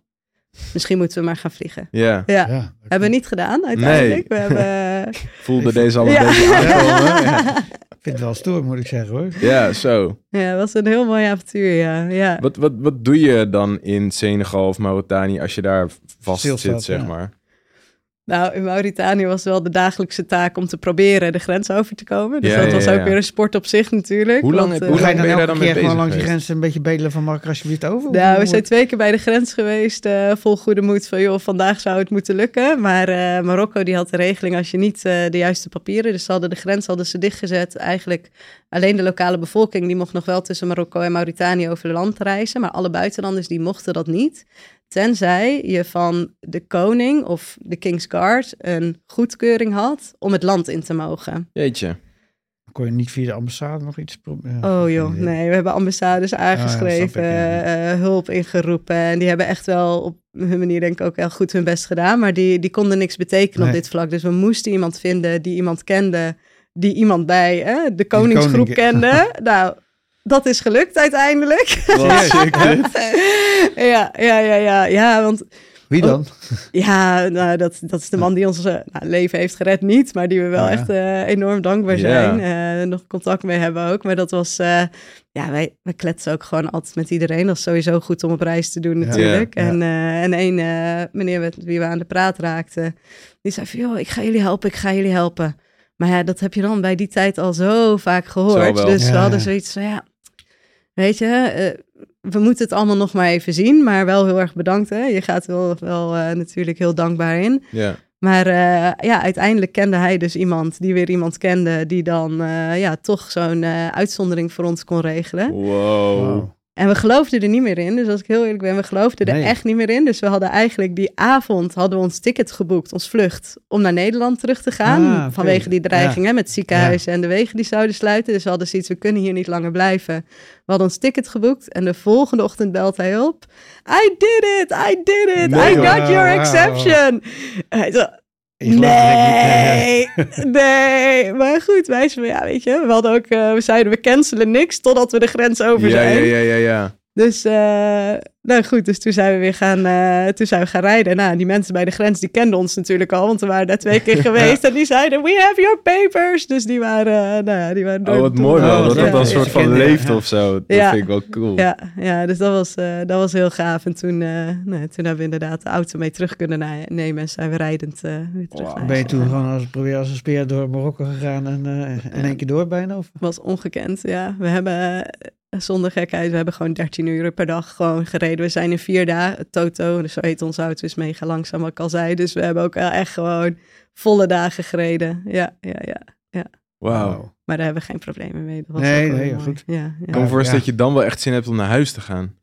misschien moeten we maar gaan vliegen. Ja, Ja, Ja, hebben we niet gedaan uiteindelijk. We hebben... voelde deze al een Ja. beetje aankomen. Ja. ik vind het wel stoer, moet ik zeggen hoor. ja, zo. Ja, het was een heel mooi avontuur, ja. ja. Wat, wat, wat doe je dan in Senegal of Mauritanië als je daar vast Stilstaat, zit, zeg ja. maar? Nou, in Mauritanië was wel de dagelijkse taak om te proberen de grens over te komen. Dus Ja, dat ja, was ja, ook ja. weer een sport op zich natuurlijk. Hoe lang want, heb- eh, Hoe ga je lang dan ben je daar gewoon langs geweest? grens een beetje bedelen van mag ik alsjeblieft over? Nou, we zijn twee keer bij de grens geweest, eh, vol goede moed van joh, vandaag zou het moeten lukken. Maar eh, Marokko die had de regeling als je niet eh, de juiste papieren, dus ze hadden de grens hadden ze dichtgezet. Eigenlijk alleen de lokale bevolking die mocht nog wel tussen Marokko en Mauritanië over het land reizen, maar alle buitenlanders die mochten dat niet. Tenzij je van de koning of de King's Guard een goedkeuring had om het land in te mogen. Jeetje. Kon je niet via de ambassade nog iets proberen? Oh joh, nee, we hebben ambassades aangeschreven, snap ik, ja. eh, hulp ingeroepen. En die hebben echt wel op hun manier denk ik ook heel goed hun best gedaan. Maar die, die konden niks betekenen Nee. op dit vlak. Dus we moesten iemand vinden die iemand kende, die iemand bij eh, de koningsgroep koning- kende. nou, dat is gelukt uiteindelijk. Ja, ja, ja, ja, ja, want Wie dan? ja, nou, dat, dat is de man die ons eh, nou, leven heeft gered, niet. Maar die we wel Oh, ja. echt eh, enorm dankbaar zijn. eh, nog contact mee hebben ook. Maar dat was, eh, ja, wij, wij kletsen ook gewoon altijd met iedereen. Dat is sowieso goed om op reis te doen natuurlijk. En, en één eh, meneer met wie we aan de praat raakten, die zei van, joh, ik ga jullie helpen, ik ga jullie helpen. Maar ja, dat heb je dan bij die tijd al zo vaak gehoord. Dus we hadden zoiets van, ja, weet je, eh, we moeten het allemaal nog maar even zien. Maar wel heel erg bedankt, hè. Je gaat wel, wel eh, natuurlijk heel dankbaar in. Ja. Maar eh, ja, uiteindelijk kende hij dus iemand die weer iemand kende... die dan eh, ja, toch zo'n eh, uitzondering voor ons kon regelen. Wow. Wow. En we geloofden er niet meer in. Dus als ik heel eerlijk ben, we geloofden er Nee. echt niet meer in. Dus we hadden eigenlijk die avond hadden we ons ticket geboekt, ons vlucht, om naar Nederland terug te gaan. Ah. Vanwege die dreiging hè, met ziekenhuizen en de wegen die zouden sluiten. Dus we hadden zoiets, we kunnen hier niet langer blijven. We hadden ons ticket geboekt en de volgende ochtend belt hij op. I did it, I did it, Nee, I got your exception. En hij zo, Nee, nee. Maar goed, wij zeiden, ja, weet je, we hadden ook, eh, we zeiden, we cancelen niks totdat we de grens over Ja, zijn. ja, ja, ja, ja. Dus, eh, nou goed, dus toen zijn we weer gaan, eh, toen zijn we gaan rijden. Nou, die mensen bij de grens, die kenden ons natuurlijk al, want we waren daar twee keer geweest. En die zeiden, we have your papers. Dus die waren, eh, nou ja, die waren door Oh, wat mooi wel. Oh, Dat dat ja, een soort van leeft of zo. Dat Ja. vind ik wel cool. Ja, ja, dus dat was, eh, dat was heel gaaf. En toen, eh, nou, toen hebben we inderdaad de auto mee terug kunnen nemen en zijn we rijdend eh, weer terug Wow. naar Ben je toen gewoon als, probeer als een speer door Marokko gegaan en eh, in één keer door bijna? Of? was ongekend, ja. We hebben, zonder gekheid, we hebben gewoon 13 uur per dag gewoon gereden. We zijn in vier dagen, Toto, dus zo heet onze auto, is mega langzaam, wat ik al zei. Dus we hebben ook wel echt gewoon volle dagen gereden. Ja, ja, ja. Wauw. Maar daar hebben we geen problemen mee. Dat was Nee, nee, mooi. goed. Ja, ja. Ik kan me Ja, voorstellen ja. dat je dan wel echt zin hebt om naar huis te gaan.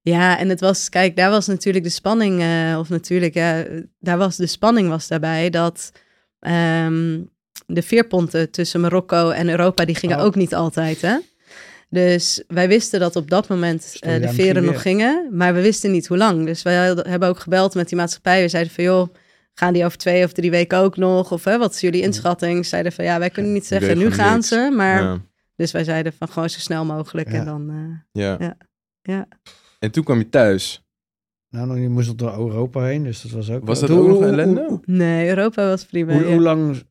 Ja, en het was, kijk, daar was natuurlijk de spanning, eh, of natuurlijk, ja, daar was de spanning was daarbij dat ehm, de veerponten tussen Marokko en Europa, die gingen Oh. ook niet altijd, hè? Dus wij wisten dat op dat moment eh, de veren nog gingen, maar we wisten niet hoe lang. Dus wij hadden- hebben ook gebeld met die maatschappij. We zeiden van, joh, gaan die over twee of drie weken ook nog? Of hè, wat is jullie inschatting? Ze zeiden van, ja, wij kunnen niet zeggen, nu gaan niks. ze. Maar, Ja. dus wij zeiden van, gewoon zo snel mogelijk. Ja. En dan, eh, Ja. Ja. Ja. En toen kwam je thuis. Nou, nog- je moest door Europa heen, dus dat was ook... Was dat Hoe- ook nog ellende? Nee, Europa was prima. hoe, ja. hoe lang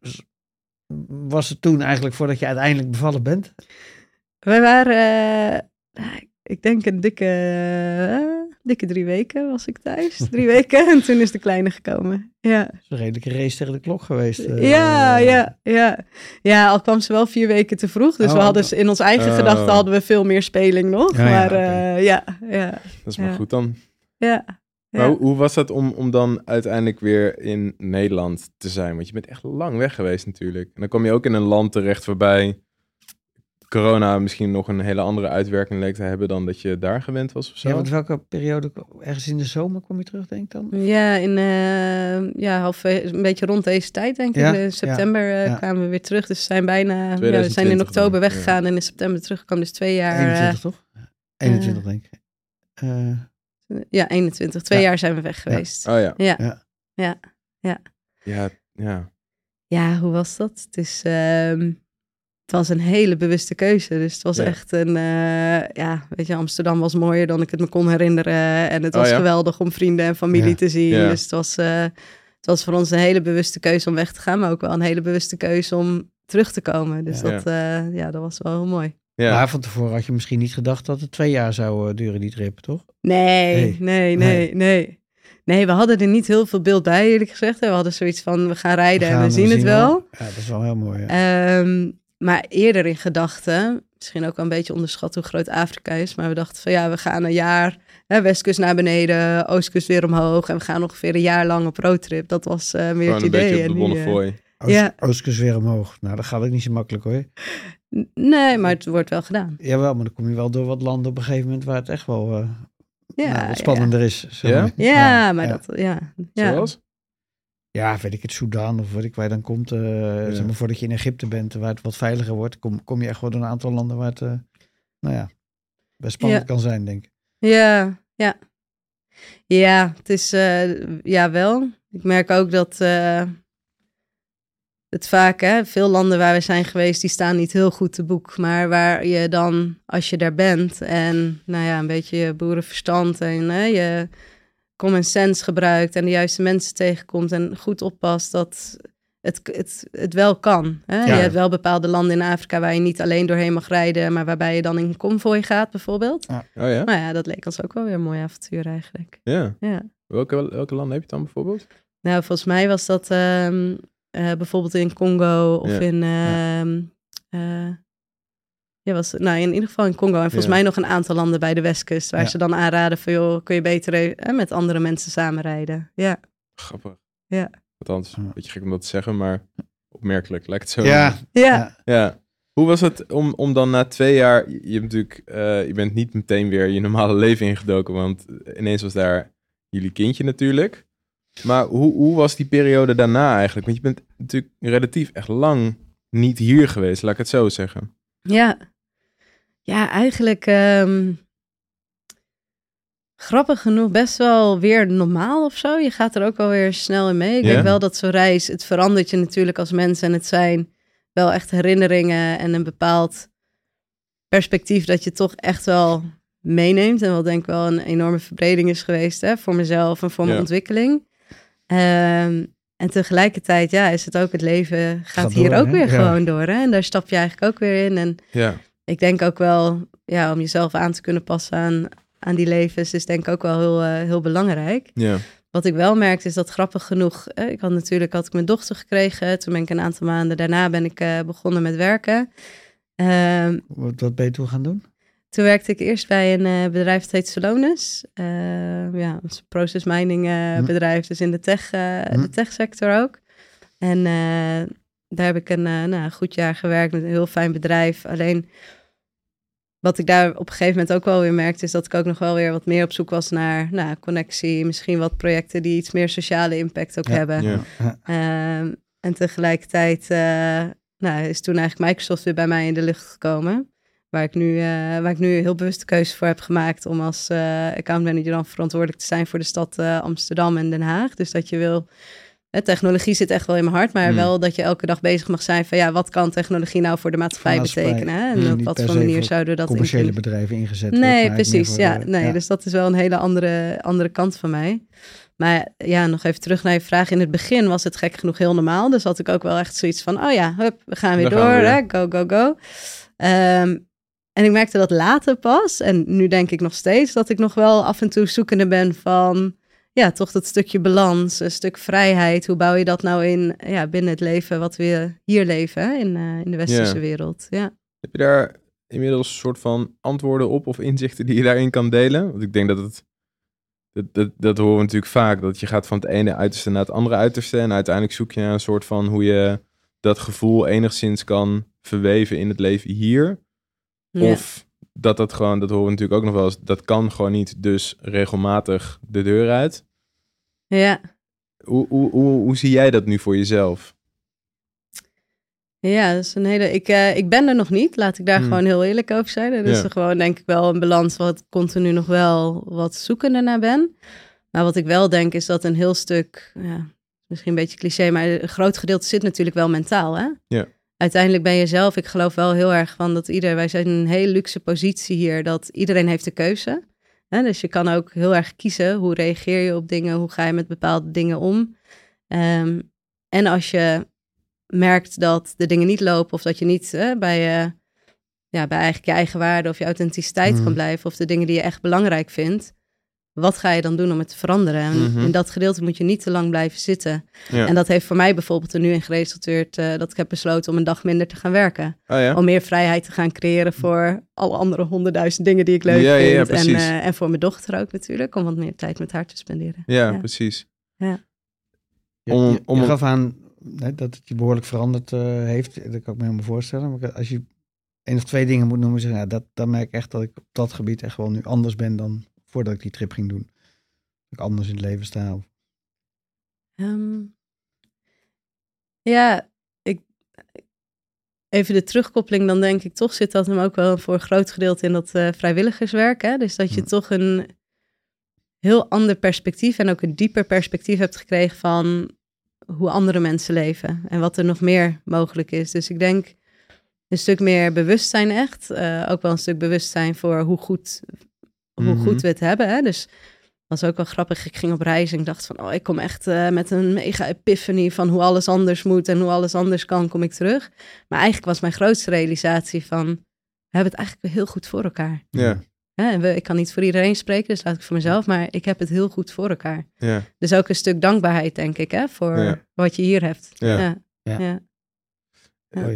was het toen eigenlijk voordat je uiteindelijk bevallen bent? Wij waren, eh, nou, ik denk een dikke, eh, dikke drie weken was ik thuis. Drie weken en toen is de kleine gekomen. Ja, Dat is een redelijke race tegen de klok geweest. eh. ja, ja, ja. Ja, al kwam ze wel vier weken te vroeg. Dus Oh, we hadden ze- in ons eigen oh. gedachten hadden we veel meer speling nog. Ja, ja, maar eh, ja, ja, Dat is maar Ja. goed dan. ja. Maar ja. hoe, hoe was dat om, om dan uiteindelijk weer in Nederland te zijn? Want je bent echt lang weg geweest natuurlijk. En dan kom je ook in een land terecht waarbij corona misschien nog een hele andere uitwerking leek te hebben dan dat je daar gewend was of zo. Ja, want welke periode, ergens in de zomer kom je terug, denk ik dan? Ja, in, eh, ja half, een beetje rond deze tijd, denk ik. Ja, In september eh, ja. kwamen we weer terug. Dus we zijn bijna, ja, we zijn 2020 in oktober dan, weggegaan en in september teruggekomen. Dus twee jaar. eh, 21 toch? 21 denk ik. Eh, ja, 21. Twee Ja. jaar zijn we weg geweest. Oh ja. Ja. Ja. ja. Ja, ja. Ja, hoe was dat? Het, is, ehm, het was een hele bewuste keuze. Dus het was Ja. echt een... eh, ja, weet je, Amsterdam was mooier dan ik het me kon herinneren. En het Oh was ja? geweldig om vrienden en familie Ja. te zien. Ja. Dus het was, eh, het was voor ons een hele bewuste keuze om weg te gaan. Maar ook wel een hele bewuste keuze om terug te komen. Dus Ja. dat, eh, ja, dat was wel heel mooi. ja. Maar van tevoren had je misschien niet gedacht dat het twee jaar zou duren, die trip, toch? Nee, Nee. nee, nee, nee. Nee, we hadden er niet heel veel beeld bij, eerlijk gezegd. We hadden zoiets van, we gaan rijden We en we zien het wel. Ja, dat is wel heel mooi. Ja. Ehm, maar eerder in gedachten, misschien ook wel een beetje onderschat hoe groot Afrika is. Maar we dachten van ja, we gaan een jaar hè, westkust naar beneden, oostkust weer omhoog. En we gaan ongeveer een jaar lang op roadtrip. Dat was eh, meer het een idee. beetje op de En nu, eh, Bonnefoy. Oost, ja. Oostkust weer omhoog. Nou, dat gaat ook niet zo makkelijk hoor. nee, maar het wordt wel gedaan. Jawel, maar dan kom je wel door wat landen op een gegeven moment waar het echt wel eh, Ja, nou, wat spannender is. zeg Ja? maar. Ja, ja maar ja. dat, ja. ja. Zoals? Ja, weet ik het, Soedan of weet ik waar je dan komt. eh, zeg maar, voordat je in Egypte bent, waar het wat veiliger wordt, kom, kom je echt wel door een aantal landen waar het, eh, nou ja, best spannend Ja. kan zijn, denk ik. Ja, ja. Ja, het is eh, ja wel. Ik merk ook dat het vaak, hè, veel landen waar we zijn geweest, die staan niet heel goed te boek. Maar waar je dan, als je daar bent en nou ja, een beetje je boerenverstand en hè, je common sense gebruikt en de juiste mensen tegenkomt en goed oppast, dat het, het, het wel kan. Hè? Ja. Je hebt wel bepaalde landen in Afrika waar je niet alleen doorheen mag rijden, maar waarbij je dan in een konvooi gaat bijvoorbeeld. Oh ja? Nou ja, dat leek ons ook wel weer een mooi avontuur eigenlijk. Ja. Ja. Welke, welke landen heb je dan bijvoorbeeld? Nou, volgens mij was dat ehm, eh, bijvoorbeeld in Congo of Ja. in... ehm, eh, ja, was, nou, in ieder geval in Congo. En volgens Ja. mij nog een aantal landen bij de westkust... waar Ja. ze dan aanraden van... joh, kun je beter eh, met andere mensen samenrijden. Ja, Grappig. Ja. Althans, een beetje gek om dat te zeggen, maar opmerkelijk. Lijkt het zo. Ja, ja. Ja. Ja. Hoe was het om, om dan na twee jaar, je, je hebt natuurlijk, eh, je bent niet meteen weer je normale leven ingedoken, want ineens was daar jullie kindje natuurlijk. Maar hoe, hoe was die periode daarna eigenlijk? Want je bent natuurlijk relatief echt lang niet hier geweest, laat ik het zo zeggen. Ja, ja eigenlijk ehm, grappig genoeg best wel weer normaal of zo. Je gaat er ook wel weer snel in mee. Ik denk wel dat zo'n reis, het verandert je natuurlijk als mens en het zijn wel echt herinneringen en een bepaald perspectief dat je toch echt wel meeneemt. En wat denk ik wel een enorme verbreding is geweest hè, voor mezelf en voor mijn ontwikkeling. Ehm, en tegelijkertijd, ja, is het ook het leven gaat, Gaat hier door, ook hè? weer Ja. gewoon door. Hè? En daar stap je eigenlijk ook weer in. En Ja, ik denk ook wel, ja, om jezelf aan te kunnen passen aan, aan die levens, is denk ik ook wel heel, eh, heel belangrijk. ja, Wat ik wel merkte is dat grappig genoeg, eh, ik had natuurlijk had ik mijn dochter gekregen. Toen ben ik een aantal maanden daarna ben ik eh, begonnen met werken. Ehm, wat, wat ben je toen gaan doen? toen werkte ik eerst bij een eh, bedrijf dat heet Solonis. Eh, ja, een process mining eh, Hm. bedrijf, dus in de tech, eh, Hm. de techsector ook. En eh, daar heb ik een, eh, nou, een goed jaar gewerkt met een heel fijn bedrijf. Alleen wat ik daar op een gegeven moment ook wel weer merkte, is dat ik ook nog wel weer wat meer op zoek was naar nou, connectie. Misschien wat projecten die iets meer sociale impact ook Ja, hebben. ja. Ehm, en tegelijkertijd eh, nou, is toen eigenlijk Microsoft weer bij mij in de lucht gekomen. Waar ik nu, eh, waar ik nu heel bewust de keuze voor heb gemaakt om als eh accountmanager dan verantwoordelijk te zijn voor de stad eh, Amsterdam en Den Haag. Dus dat je wil, hè, technologie zit echt wel in mijn hart, maar Hmm. wel dat je elke dag bezig mag zijn van ja, wat kan technologie nou voor de maatschappij, betekenen? Hè? En Hmm, op wat voor manier zouden we dat Commerciële bedrijven ingezet wordt, Nee, precies. Ja, nee, dus dat is wel een hele andere, andere kant van mij. Maar ja, nog even terug naar je vraag. In het begin was het gek genoeg heel normaal. Dus had ik ook wel echt zoiets van, oh ja, hup, we gaan weer door. gaan we Hè? Go, go, go. Ehm, en ik merkte dat later pas. En nu denk ik nog steeds dat ik nog wel af en toe zoekende ben van... Ja, toch dat stukje balans, een stuk vrijheid. Hoe bouw je dat nou in ja, binnen het leven wat we hier leven hè? In, eh, in de westerse wereld? Ja. Heb je daar inmiddels een soort van antwoorden op of inzichten die je daarin kan delen? Want ik denk dat het, dat, dat, dat horen we natuurlijk vaak, dat je gaat van het ene uiterste naar het andere uiterste en uiteindelijk zoek je naar een soort van hoe je dat gevoel enigszins kan verweven in het leven hier. Of dat dat gewoon, dat horen we natuurlijk ook nog wel eens, dat kan gewoon niet, dus regelmatig de deur uit. ja. Hoe, hoe, hoe, hoe zie jij dat nu voor jezelf? Ja, dat is een hele. Ik, eh, ik ben er nog niet, laat ik daar Hmm. gewoon heel eerlijk over zijn. Er is er gewoon, denk ik, wel een balans wat continu nog wel wat zoekender naar ben. Maar wat ik wel denk is dat een heel stuk, ja, misschien een beetje cliché, maar een groot gedeelte zit natuurlijk wel mentaal. Hè? Ja. Uiteindelijk ben je zelf, ik geloof wel heel erg van dat ieder, wij zijn in een hele luxe positie hier, dat iedereen heeft de keuze. Hè? Dus je kan ook heel erg kiezen hoe reageer je op dingen, hoe ga je met bepaalde dingen om. Ehm, en als je merkt dat de dingen niet lopen of dat je niet hè, bij, ja, bij eigenlijk je eigen waarde of je authenticiteit kan blijven of de dingen die je echt belangrijk vindt, wat ga je dan doen om het te veranderen? En Mhm. in dat gedeelte moet je niet te lang blijven zitten. Ja. En dat heeft voor mij bijvoorbeeld er nu in geresulteerd eh, dat ik heb besloten om een dag minder te gaan werken. Oh ja? Om meer vrijheid te gaan creëren voor alle andere honderdduizend dingen die ik leuk Ja, ja, ja, vind. en, eh, en voor mijn dochter ook natuurlijk, om wat meer tijd met haar te spenderen. ja, ja. precies. Je, Om- om- je gaf aan hè, dat het je behoorlijk veranderd eh, heeft. Dat kan ik me helemaal voorstellen. Maar als je één of twee dingen moet noemen, zeg, ja, dat, dan merk ik echt dat ik op dat gebied echt wel nu anders ben dan voordat ik die trip ging doen. Dat ik anders in het leven sta. Of- Ehm, ja, ik, even de terugkoppeling, dan denk ik toch zit dat hem ook wel voor een groot gedeelte in dat eh, vrijwilligerswerk. Hè? Dus dat je Ja. toch een heel ander perspectief en ook een dieper perspectief hebt gekregen van hoe andere mensen leven en wat er nog meer mogelijk is. Dus ik denk een stuk meer bewustzijn echt. eh, ook wel een stuk bewustzijn voor hoe goed, hoe Mhm. goed we het hebben. Hè? Dus was ook wel grappig. Ik ging op reis en ik dacht van, oh, ik kom echt eh, met een mega epiphany van hoe alles anders moet en hoe alles anders kan, kom ik terug. Maar eigenlijk was mijn grootste realisatie van, we hebben het eigenlijk heel goed voor elkaar. Ja, Hè, en we, ik kan niet voor iedereen spreken, dus laat ik voor mezelf, maar ik heb het heel goed voor elkaar. ja, Dus ook een stuk dankbaarheid, denk ik, hè, voor Ja. wat je hier hebt. Ja. ja. Ja.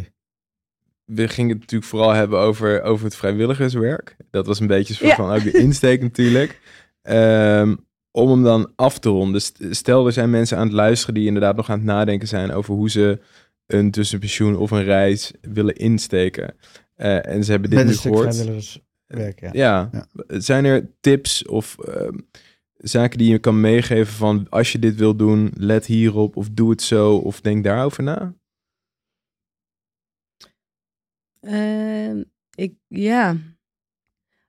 Ja. Ja. We gingen het natuurlijk vooral hebben over, over het vrijwilligerswerk. Dat was een beetje soort Ja. van ook de insteek natuurlijk. Ehm, om hem dan af te ronden. St- Stel, er zijn mensen aan het luisteren die inderdaad nog aan het nadenken zijn over hoe ze een tussenpensioen of een reis willen insteken. Eh, en ze hebben dit Met nu gehoord. vrijwilligerswerk, ja. Ja. Zijn er tips of ehm, zaken die je kan meegeven van als je dit wil doen, let hierop of doe het zo of denk daarover na? Ehm, ik, ja.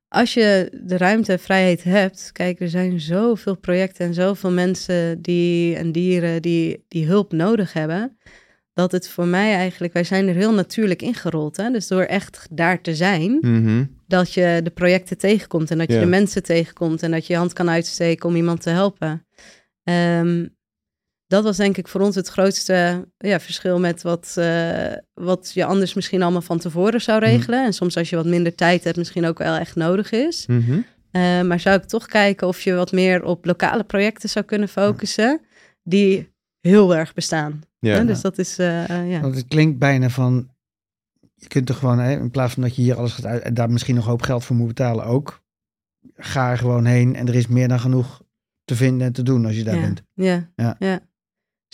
Als je de ruimte en vrijheid hebt, kijk, er zijn zoveel projecten en zoveel mensen die, en dieren die, die hulp nodig hebben, dat het voor mij eigenlijk, wij zijn er heel natuurlijk ingerold. Hè? Dus door echt daar te zijn, Mhm. dat je de projecten tegenkomt en dat je de mensen tegenkomt en dat je je hand kan uitsteken om iemand te helpen. Ehm, dat was denk ik voor ons het grootste ja, verschil met wat, eh, wat je anders misschien allemaal van tevoren zou Mhm. regelen. En soms als je wat minder tijd hebt, misschien ook wel echt nodig is. Mhm. Eh, maar zou ik toch kijken of je wat meer op lokale projecten zou kunnen focussen, die heel erg bestaan. Ja. Dus dat is, eh, eh, ja. Want het klinkt bijna van, je kunt er gewoon, hè, in plaats van dat je hier alles gaat uit en daar misschien nog een hoop geld voor moet betalen ook, ga er gewoon heen en er is meer dan genoeg te vinden en te doen als je daar ja. bent. Ja, Ja. ja.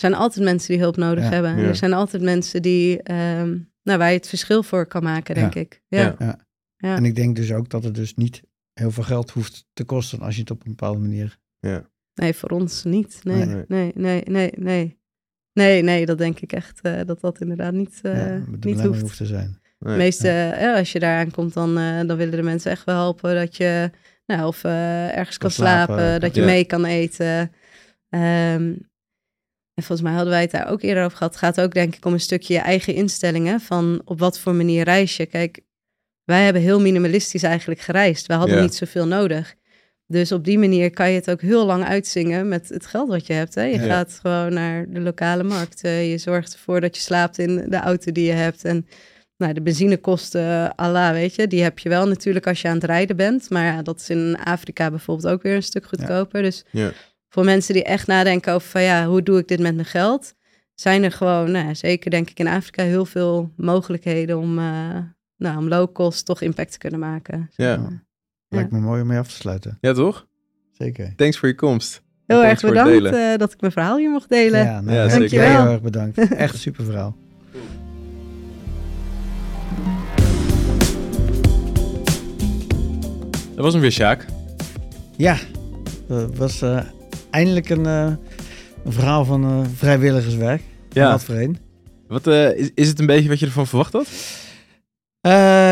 Er zijn altijd mensen die hulp nodig Ja. hebben. En Ja. Er zijn altijd mensen die, ehm, nou, waar je het verschil voor kan maken, denk ik. Ja. Ja. Ja. En ik denk dus ook dat het dus niet heel veel geld hoeft te kosten als je het op een bepaalde manier... Nee, voor ons niet. Nee, Nee. nee, nee, nee, nee. Nee, nee, dat denk ik echt eh, dat dat inderdaad niet, eh, ja, de niet hoeft. hoeft te zijn. Nee. Meeste, eh, als je daar aankomt, dan, eh, dan willen de mensen echt wel helpen dat je nou, of eh, ergens kan, Kan slapen, dat je Ja. mee kan eten. Ehm, en volgens mij hadden wij het daar ook eerder over gehad. Het gaat ook denk ik om een stukje je eigen instellingen van op wat voor manier reis je. Kijk, wij hebben heel minimalistisch eigenlijk gereisd. We hadden Ja. niet zoveel nodig. Dus op die manier kan je het ook heel lang uitzingen met het geld wat je hebt. Hè? Je Ja. gaat gewoon naar de lokale markt. Je zorgt ervoor dat je slaapt in de auto die je hebt. En nou, de benzinekosten, Allah, weet je, die heb je wel natuurlijk als je aan het rijden bent. Maar ja, dat is in Afrika bijvoorbeeld ook weer een stuk goedkoper. Dus Ja. Voor mensen die echt nadenken over van ja, hoe doe ik dit met mijn geld? Zijn er gewoon, nou, ja, zeker denk ik in Afrika, heel veel mogelijkheden om, eh, nou, om low cost toch impact te kunnen maken. Ja. Lijkt me mooi om mee af te sluiten. ja, toch? Zeker. Thanks voor je komst. Heel erg bedankt eh, dat ik mijn verhaal hier mocht delen. Ja, nou, Ja, heel- zeker. heel Dankjewel. erg bedankt. Echt een super verhaal. Dat was hem weer, Sjaak. Ja, dat was uh, eindelijk een, uh, een, verhaal van uh, vrijwilligerswerk. Ja. Wat voor een. Wat, is, is het een beetje wat je ervan verwacht had?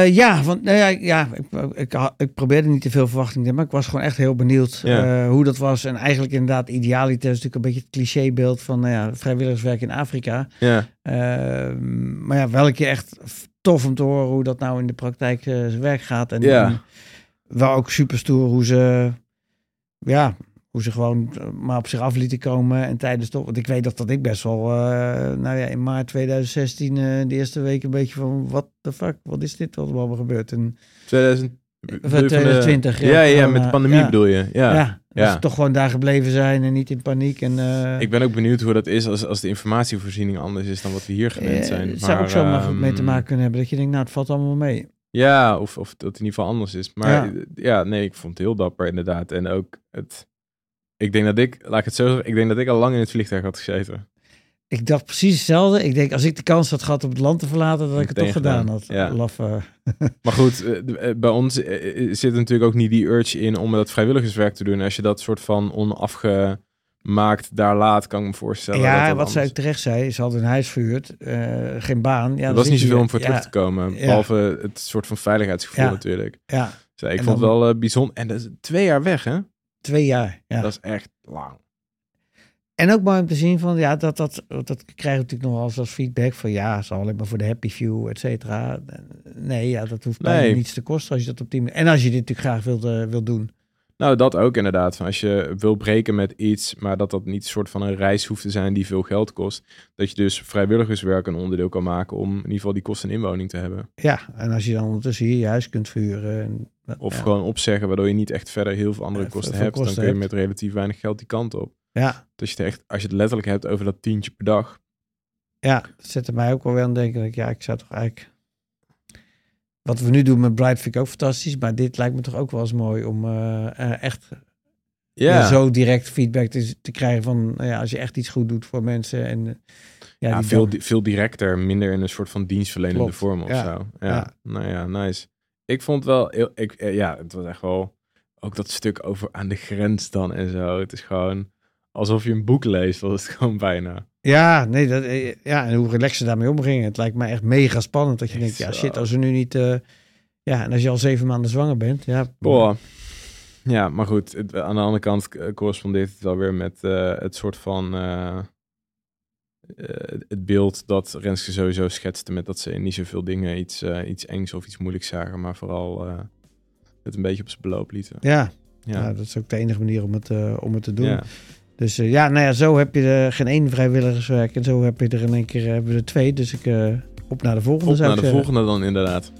ja, want nou ja, ja ik, ik, ik, probeerde niet te veel verwachting te maar ik was gewoon echt heel benieuwd ja. hoe dat was. En eigenlijk inderdaad, idealiter is natuurlijk een beetje het clichébeeld van nou ja, vrijwilligerswerk in Afrika. Ja. Ehm, maar ja, wel keer echt tof om te horen hoe dat nou in de praktijk zijn werk gaat. En, ja. en wel ook super stoer hoe ze, ja, hoe ze gewoon eh, maar op zich af lieten komen. En tijdens toch, want ik weet dat, dat ik best wel, uh, nou ja, in maart 2016, uh, de eerste week een beetje van, wat de fuck, wat is dit wat er allemaal gebeurd? En, 2000, 2020. De, ja, ja, ja, met de pandemie ja. bedoel je. Ja, ja, ja. toch gewoon daar gebleven zijn en niet in paniek. En, uh, ik ben ook benieuwd hoe dat is als, als de informatievoorziening anders is dan wat we hier gewend zijn. Het zou maar, ook zomaar um, mee te maken kunnen hebben dat je denkt, nou, het valt allemaal mee. Ja, of, of dat het in ieder geval anders is. Maar ja. ja. nee, ik vond het heel dapper inderdaad. En ook het... Ik denk dat ik, laat ik het zo zeggen, ik denk dat ik al lang in het vliegtuig had gezeten. Ik dacht precies hetzelfde. Ik denk, als ik de kans had gehad om het land te verlaten, dat ik het toch gedaan had. Ja. Maar goed, bij ons zit natuurlijk ook niet die urge in om dat vrijwilligerswerk te doen. Als je dat soort van onafge maakt daar laat, kan ik me voorstellen. Ja, dat wat zij ook terecht zei, ze hadden een huis verhuurd, uh, geen baan. Ja, er was niet zoveel om voor ja, terug te komen, ja. behalve het soort van veiligheidsgevoel Ja. natuurlijk. Ja, Dus ik En vond het wel eh, bijzonder. En dat is twee jaar weg, hè? Twee jaar. Ja. Dat is echt lang. En ook mooi om te zien van, ja, dat, dat, dat krijg je natuurlijk nog wel eens als feedback van, ja, ze alleen maar voor de happy view, et cetera. Nee, ja, dat hoeft bijna Nee. niets te kosten als je dat op die manier... En als je dit natuurlijk graag wilt, eh, wilt doen. Nou, dat ook inderdaad. Van Als je wil breken met iets, maar dat dat niet een soort van een reis hoeft te zijn die veel geld kost. Dat je dus vrijwilligerswerk een onderdeel kan maken om in ieder geval die kosten en inwoning te hebben. Ja, en als je dan ondertussen hier je huis kunt verhuren. En, Of ja. gewoon opzeggen, waardoor je niet echt verder heel veel andere Ja, kosten veel hebt. kosten dan kun je met relatief weinig geld die kant op. Ja, Dus je het, echt, als je het letterlijk hebt over dat tientje per dag. ja, dat zette mij ook wel weer aan denken. dat ik, Ja, ik zou toch eigenlijk... Wat we nu doen met Bright vind ik ook fantastisch. Maar dit lijkt me toch ook wel eens mooi om eh, eh, echt Ja, ja, zo direct feedback te, te krijgen van... nou ja, als je echt iets goed doet voor mensen. En, eh, ja, veel, dan- veel directer, minder in een soort van dienstverlenende Klopt, vorm of ja, zo. Ja, nou ja, nice. Ik vond wel, ik, eh, ja, het was echt wel, ook dat stuk over aan de grens dan en zo. Het is gewoon alsof je een boek leest, dat is het gewoon bijna. Ja, nee, dat, eh, ja, en hoe relaxed ze daarmee omgingen. Het lijkt mij echt mega spannend dat je Echt denkt, ja shit, als we nu niet... eh, ja, en als je al zeven maanden zwanger bent, ja... Boah. Ja, maar goed, het, aan de andere kant eh, correspondeert het wel weer met het soort van het beeld dat Renske sowieso schetste met dat ze in niet zoveel dingen iets, iets engs of iets moeilijks zagen, maar vooral het een beetje op zijn beloop lieten. Ja, Ja, dat is ook de enige manier om het, om het te doen. ja. Dus eh, ja, nou ja, zo heb je er geen één vrijwilligerswerk en zo heb je er in één keer hebben we er twee. Dus ik eh, op naar de volgende Op naar de zeggen. volgende dan inderdaad.